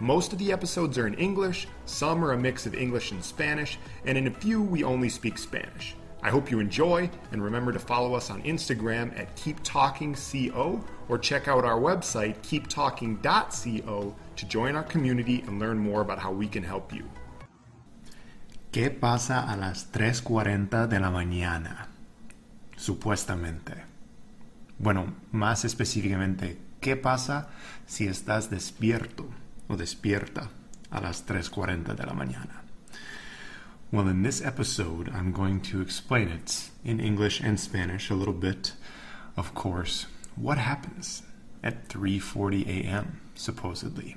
Most of the episodes are in English, some are a mix of English and Spanish, and in a few we only speak Spanish. I hope you enjoy, and remember to follow us on Instagram at KeepTalkingCO or check out our website, keeptalking.co, to join our community and learn more about how we can help you. ¿Qué pasa a las 3.40 de la mañana? Supuestamente. Bueno, más específicamente, ¿qué pasa si estás despierto? O despierta a las 3.40 de la mañana. Well, in this episode, I'm going to explain it in English and Spanish a little bit, of course, what happens at 3:40 a.m. supposedly.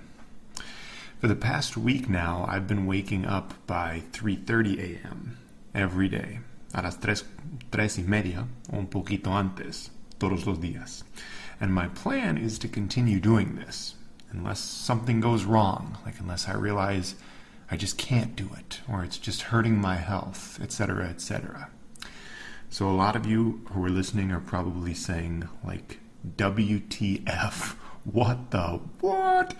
For the past week now, I've been waking up by 3:30 a.m. every day, a las tres, tres y media un poquito antes, todos los días. And my plan is to continue doing this unless something goes wrong, like unless I realize I just can't do it, or it's just hurting my health, etc., etc. So a lot of you who are listening are probably saying, like, WTF? What the what?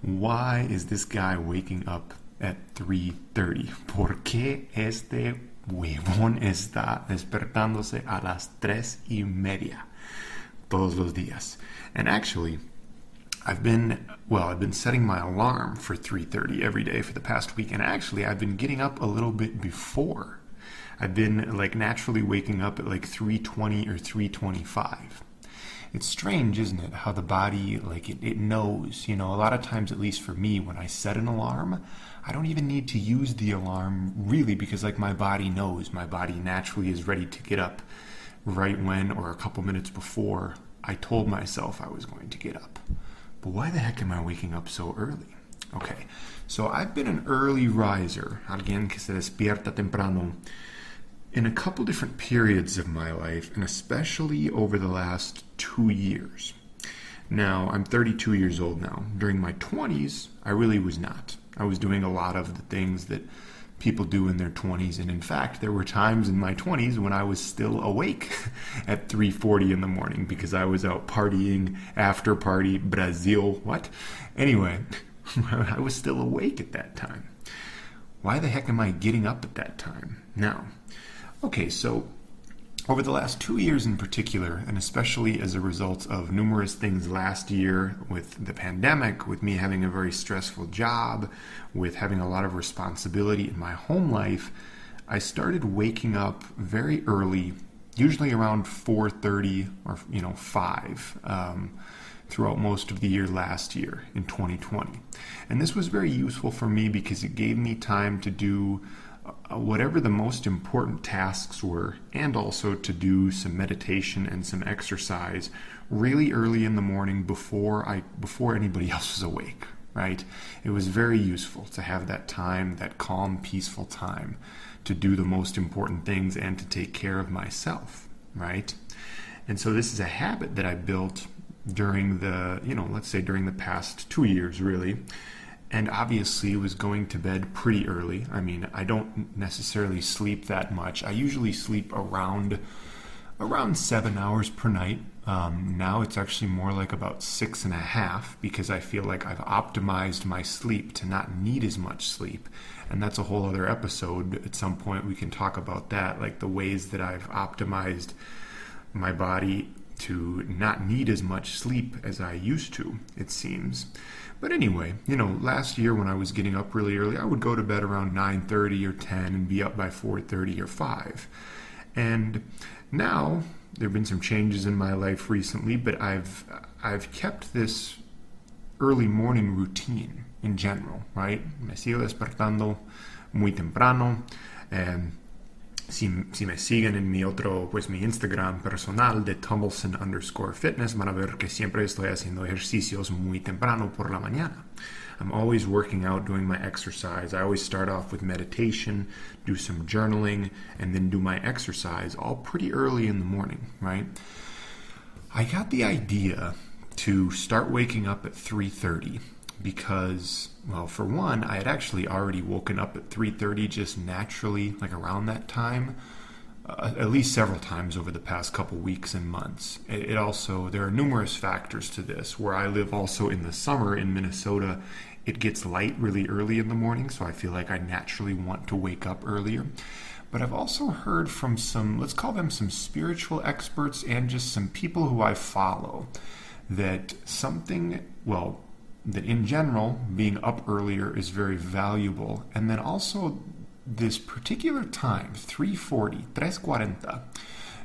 Why is this guy waking up at 3.30? ¿Por qué este huevón está despertándose a las tres y media todos los días? And actually, I've been well, I've been setting my alarm for 3:30 every day for the past week and actually I've been getting up a little bit before. I've been like naturally waking up at like 3:20 or 3:25. It's strange, isn't it, how the body like it, it knows, you know, a lot of times at least for me when I set an alarm, I don't even need to use the alarm really because like my body knows, my body naturally is ready to get up right when or a couple minutes before I told myself I was going to get up. But why the heck am I waking up so early? Okay, so I've been an early riser, alguien que se despierta temprano, in a couple different periods of my life, and especially over the last two years. Now, I'm 32 years old now. During my 20s, I really was not. I was doing a lot of the things that people do in their 20s and in fact there were times in my 20s when I was still awake at 3:40 in the morning because I was out partying after party Brazil what? Anyway I was still awake at that time. Why the heck am I getting up at that time? Now okay so over the last two years in particular, and especially as a result of numerous things last year with the pandemic, with me having a very stressful job, with having a lot of responsibility in my home life, I started waking up very early, usually around 4:30 or you know 5. Um, throughout most of the year last year in 2020. And this was very useful for me because it gave me time to do Uh, whatever the most important tasks were, and also to do some meditation and some exercise really early in the morning before I before anybody else was awake. Right? It was very useful to have that time, that calm, peaceful time, to do the most important things and to take care of myself. Right? And so this is a habit that I built during the, you know, let's say during the past two years, really and obviously was going to bed pretty early. I mean, I don't necessarily sleep that much. I usually sleep around around seven hours per night. Um, now it's actually more like about six and a half because I feel like I've optimized my sleep to not need as much sleep. And that's a whole other episode. At some point, we can talk about that, like the ways that I've optimized my body to not need as much sleep as I used to, it seems. But anyway, you know, last year when I was getting up really early, I would go to bed around 9:30 or 10 and be up by 4:30 or 5. And now there've been some changes in my life recently, but I've I've kept this early morning routine in general, right? Me sigo despertando muy temprano and si, si, me siguen en mi otro, pues mi Instagram personal de Tumbleson underscore fitness, van a ver que siempre estoy haciendo ejercicios muy temprano por la mañana. I'm always working out, doing my exercise. I always start off with meditation, do some journaling, and then do my exercise all pretty early in the morning, right? I got the idea to start waking up at 3:30 because well for one I had actually already woken up at 3:30 just naturally like around that time uh, at least several times over the past couple weeks and months. It, it, also there are numerous factors to this. Where I live, also in the summer in Minnesota, it gets light really early in the morning, so I feel like I naturally want to wake up earlier. But I've also heard from some, let's call them some spiritual experts and just some people who I follow, that something, well, that in general, being up earlier is very valuable. And then also this particular time, 340, 340,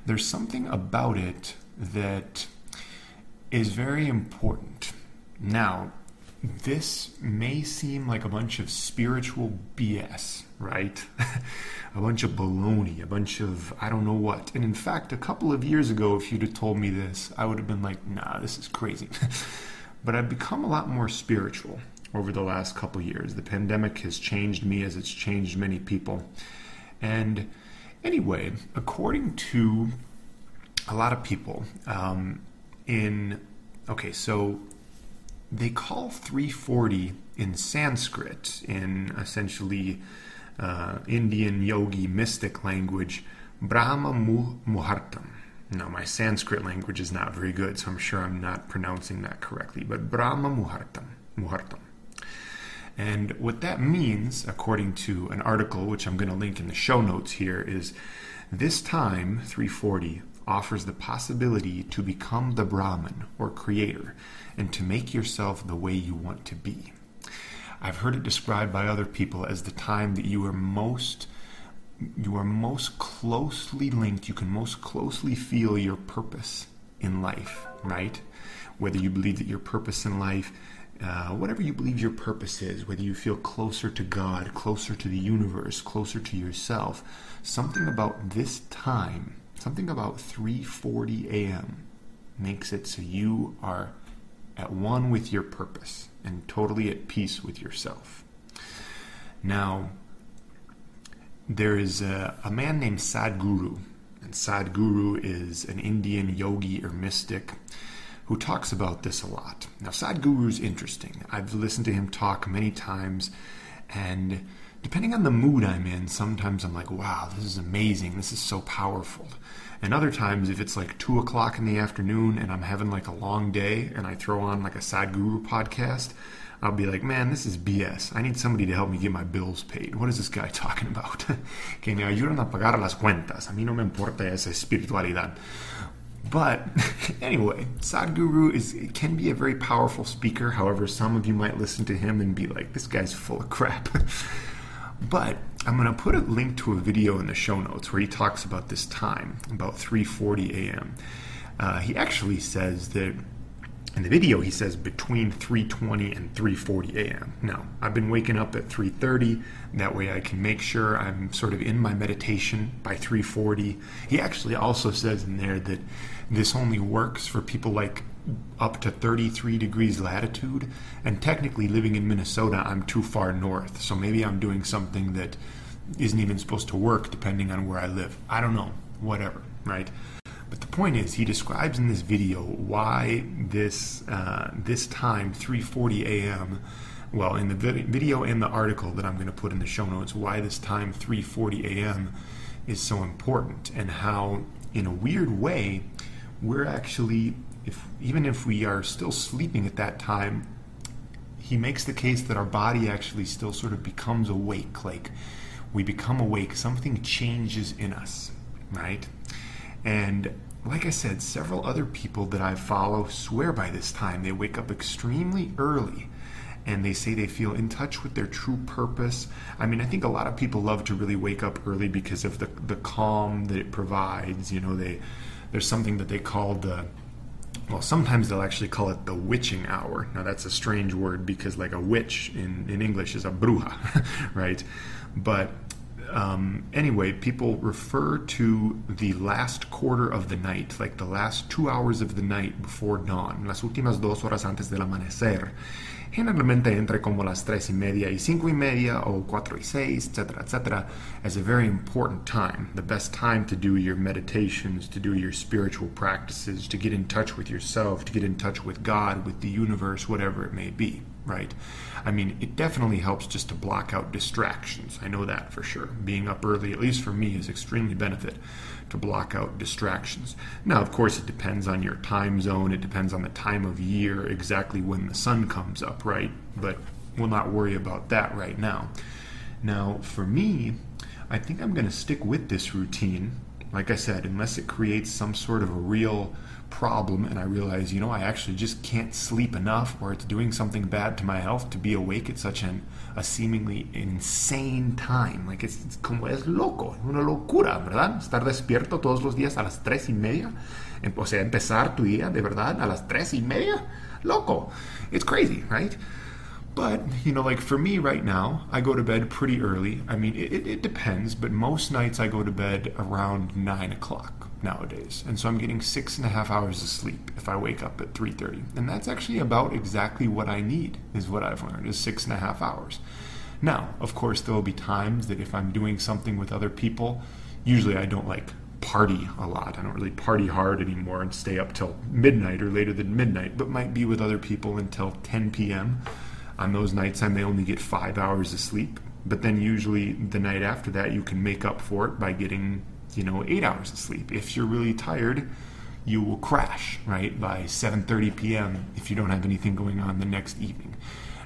there's something about it that is very important. Now, this may seem like a bunch of spiritual BS, right? a bunch of baloney, a bunch of I don't know what. And in fact, a couple of years ago, if you'd have told me this, I would have been like, nah, this is crazy. but I've become a lot more spiritual over the last couple years. The pandemic has changed me as it's changed many people. And anyway, according to a lot of people, um, in okay, so they call 340 in Sanskrit, in essentially uh, Indian yogi mystic language, Brahma Muhartam. Now, my Sanskrit language is not very good, so I'm sure I'm not pronouncing that correctly, but Brahma Muhartam. Muhartam. And what that means, according to an article which I'm going to link in the show notes here, is this time, 340, offers the possibility to become the Brahman or creator and to make yourself the way you want to be. I've heard it described by other people as the time that you are most you are most closely linked, you can most closely feel your purpose in life, right? Whether you believe that your purpose in life uh, whatever you believe your purpose is, whether you feel closer to God, closer to the universe, closer to yourself, something about this time, something about 3:40 a.m. makes it so you are at one with your purpose and totally at peace with yourself. Now, there is a, a man named Sadhguru, and Sadhguru is an Indian yogi or mystic who talks about this a lot. Now, Sadhguru is interesting. I've listened to him talk many times, and depending on the mood I'm in, sometimes I'm like, wow, this is amazing. This is so powerful. And other times, if it's like two o'clock in the afternoon and I'm having like a long day and I throw on like a Sadhguru podcast, I'll be like, man, this is BS. I need somebody to help me get my bills paid. What is this guy talking about? que me ayudan a pagar las cuentas. A mí no me importa esa espiritualidad. But anyway, Sadhguru is can be a very powerful speaker. However, some of you might listen to him and be like, "This guy's full of crap." but I'm going to put a link to a video in the show notes where he talks about this time, about 3:40 a.m. Uh, he actually says that in the video he says between 3:20 and 3:40 a.m. Now, I've been waking up at 3:30 that way I can make sure I'm sort of in my meditation by 3:40. He actually also says in there that this only works for people like up to 33 degrees latitude and technically living in Minnesota I'm too far north. So maybe I'm doing something that isn't even supposed to work depending on where I live. I don't know, whatever, right? But the point is, he describes in this video why this uh, this time, 3:40 a.m. Well, in the video and the article that I'm going to put in the show notes, why this time, 3:40 a.m. is so important, and how, in a weird way, we're actually, if even if we are still sleeping at that time, he makes the case that our body actually still sort of becomes awake, like we become awake, something changes in us, right? And like I said, several other people that I follow swear by this time. They wake up extremely early and they say they feel in touch with their true purpose. I mean, I think a lot of people love to really wake up early because of the, the calm that it provides. You know, they there's something that they call the well, sometimes they'll actually call it the witching hour. Now, that's a strange word because, like, a witch in, in English is a bruja, right? But um, anyway, people refer to the last quarter of the night, like the last two hours of the night before dawn, las últimas dos horas antes del amanecer. Generalmente entre como las tres y media y cinco y media o cuatro y seis, etc., etc., as a very important time, the best time to do your meditations, to do your spiritual practices, to get in touch with yourself, to get in touch with God, with the universe, whatever it may be right? I mean, it definitely helps just to block out distractions. I know that for sure. Being up early, at least for me, is extremely benefit to block out distractions. Now, of course, it depends on your time zone, it depends on the time of year, exactly when the sun comes up, right? But we'll not worry about that right now. Now, for me, I think I'm going to stick with this routine. Like I said, unless it creates some sort of a real problem and I realize, you know, I actually just can't sleep enough or it's doing something bad to my health to be awake at such an, a seemingly insane time. Like it's, it's como es loco, una locura, ¿verdad? Estar despierto todos los días a las tres y media. O sea, empezar tu día de verdad a las tres y media. Loco. It's crazy, right? But, you know, like for me right now, I go to bed pretty early. I mean, it, it depends, but most nights I go to bed around 9 o'clock nowadays. And so I'm getting six and a half hours of sleep if I wake up at 3.30. And that's actually about exactly what I need, is what I've learned, is six and a half hours. Now, of course, there will be times that if I'm doing something with other people, usually I don't like party a lot. I don't really party hard anymore and stay up till midnight or later than midnight, but might be with other people until 10 p.m. On those nights, I may only get five hours of sleep, but then usually the night after that, you can make up for it by getting you know, eight hours of sleep. If you're really tired, you will crash, right, by 7.30 p.m. if you don't have anything going on the next evening.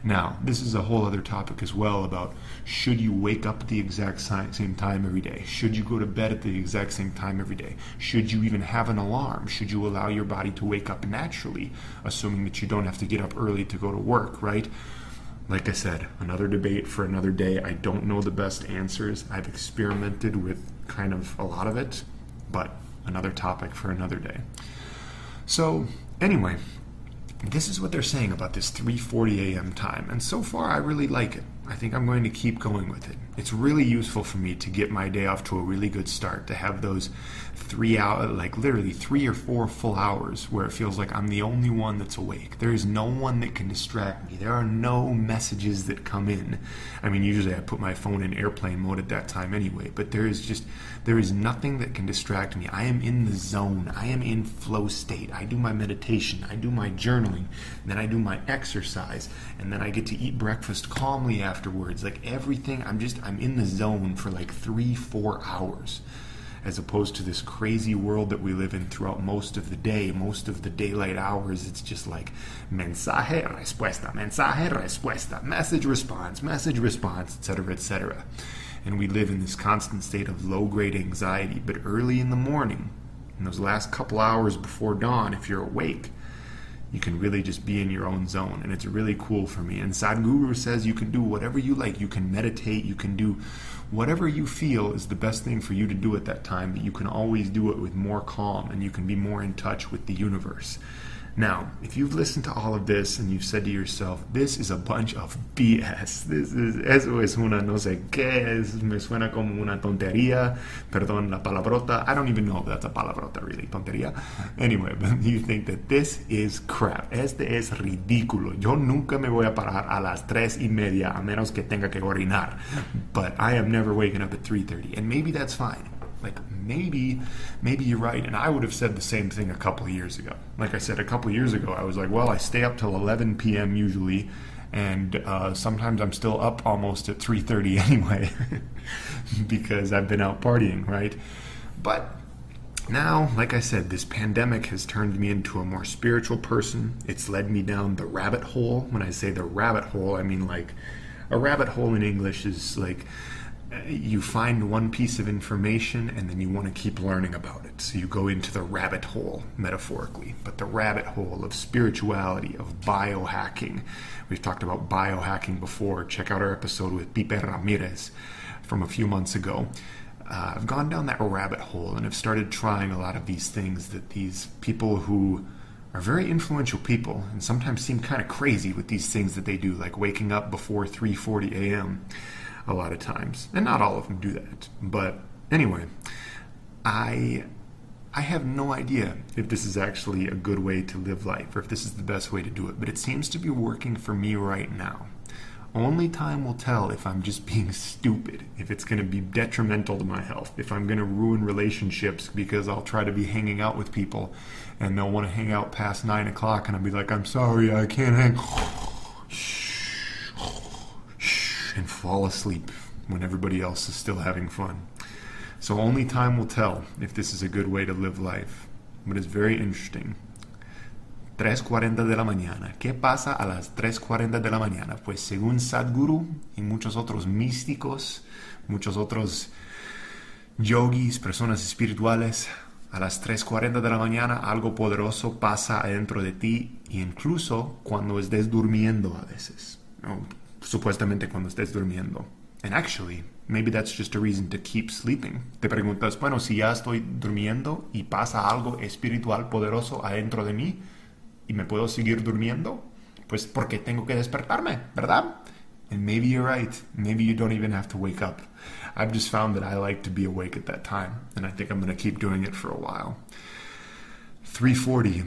Now, this is a whole other topic as well about should you wake up at the exact same time every day? Should you go to bed at the exact same time every day? Should you even have an alarm? Should you allow your body to wake up naturally, assuming that you don't have to get up early to go to work, right? Like I said, another debate for another day. I don't know the best answers. I've experimented with kind of a lot of it, but another topic for another day. So, anyway, this is what they're saying about this 3:40 a.m. time, and so far I really like it. I think I'm going to keep going with it. It's really useful for me to get my day off to a really good start, to have those three hour, like literally three or four full hours where it feels like I'm the only one that's awake. There is no one that can distract me. There are no messages that come in. I mean, usually I put my phone in airplane mode at that time anyway, but there is just, there is nothing that can distract me. I am in the zone. I am in flow state. I do my meditation. I do my journaling. Then I do my exercise. And then I get to eat breakfast calmly afterwards. Like everything, I'm just, I'm in the zone for like three, four hours as opposed to this crazy world that we live in throughout most of the day, most of the daylight hours. It's just like mensaje, respuesta, mensaje, respuesta, message response, message response, etc., etc. And we live in this constant state of low grade anxiety. But early in the morning, in those last couple hours before dawn, if you're awake, you can really just be in your own zone and it's really cool for me. And sadhguru says you can do whatever you like. You can meditate. You can do whatever you feel is the best thing for you to do at that time, but you can always do it with more calm and you can be more in touch with the universe. Now, if you've listened to all of this and you've said to yourself, this is a bunch of BS, this is, eso es una no sé qué, es, me suena como una tontería, perdón la palabrota, I don't even know if that's a palabrota really, tontería. Anyway, but you think that this is crap, este es ridículo, yo nunca me voy a parar a las tres y media a menos que tenga que orinar, but I am never waking up at 3.30, and maybe that's fine like maybe maybe you're right and i would have said the same thing a couple years ago like i said a couple years ago i was like well i stay up till 11 p.m usually and uh, sometimes i'm still up almost at 3.30 anyway because i've been out partying right but now, like I said, this pandemic has turned me into a more spiritual person. It's led me down the rabbit hole. When I say the rabbit hole, I mean like a rabbit hole in English is like you find one piece of information and then you want to keep learning about it. So you go into the rabbit hole, metaphorically, but the rabbit hole of spirituality, of biohacking. We've talked about biohacking before. Check out our episode with Pipe Ramirez from a few months ago. Uh, I've gone down that rabbit hole and I've started trying a lot of these things that these people who are very influential people and sometimes seem kind of crazy with these things that they do, like waking up before 3:40 a.m. a lot of times. And not all of them do that. But anyway, I I have no idea if this is actually a good way to live life or if this is the best way to do it, but it seems to be working for me right now. Only time will tell if I'm just being stupid, if it's going to be detrimental to my health, if I'm going to ruin relationships because I'll try to be hanging out with people and they'll want to hang out past nine o'clock and I'll be like, I'm sorry, I can't hang. fall asleep when everybody else is still having fun. So only time will tell if this is a good way to live life. But it's very interesting. 3.40 de la mañana. ¿Qué pasa a las 3.40 de la mañana? Pues según Sadhguru y muchos otros místicos, muchos otros yogis, personas espirituales, a las 3.40 de la mañana algo poderoso pasa adentro de ti incluso cuando estés durmiendo a veces. Supuestamente cuando estés durmiendo. And actually, maybe that's just a reason to keep sleeping. Te preguntas, bueno, si ya estoy durmiendo y pasa algo espiritual poderoso adentro de mí, y me puedo seguir durmiendo, pues porque tengo que despertarme, ¿verdad? And maybe you're right. Maybe you don't even have to wake up. I've just found that I like to be awake at that time, and I think I'm going to keep doing it for a while. 340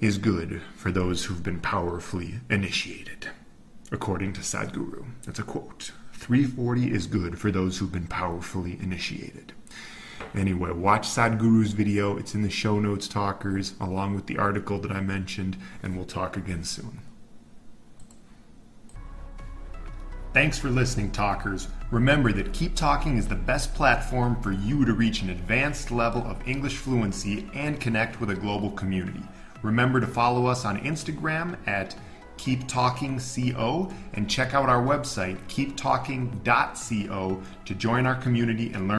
is good for those who've been powerfully initiated, according to Sadhguru. That's a quote. 340 is good for those who've been powerfully initiated. Anyway, watch Sadhguru's video. It's in the show notes, talkers, along with the article that I mentioned, and we'll talk again soon. Thanks for listening, talkers. Remember that Keep Talking is the best platform for you to reach an advanced level of English fluency and connect with a global community. Remember to follow us on Instagram at Keep Talking Co and check out our website keeptalking.co to join our community and learn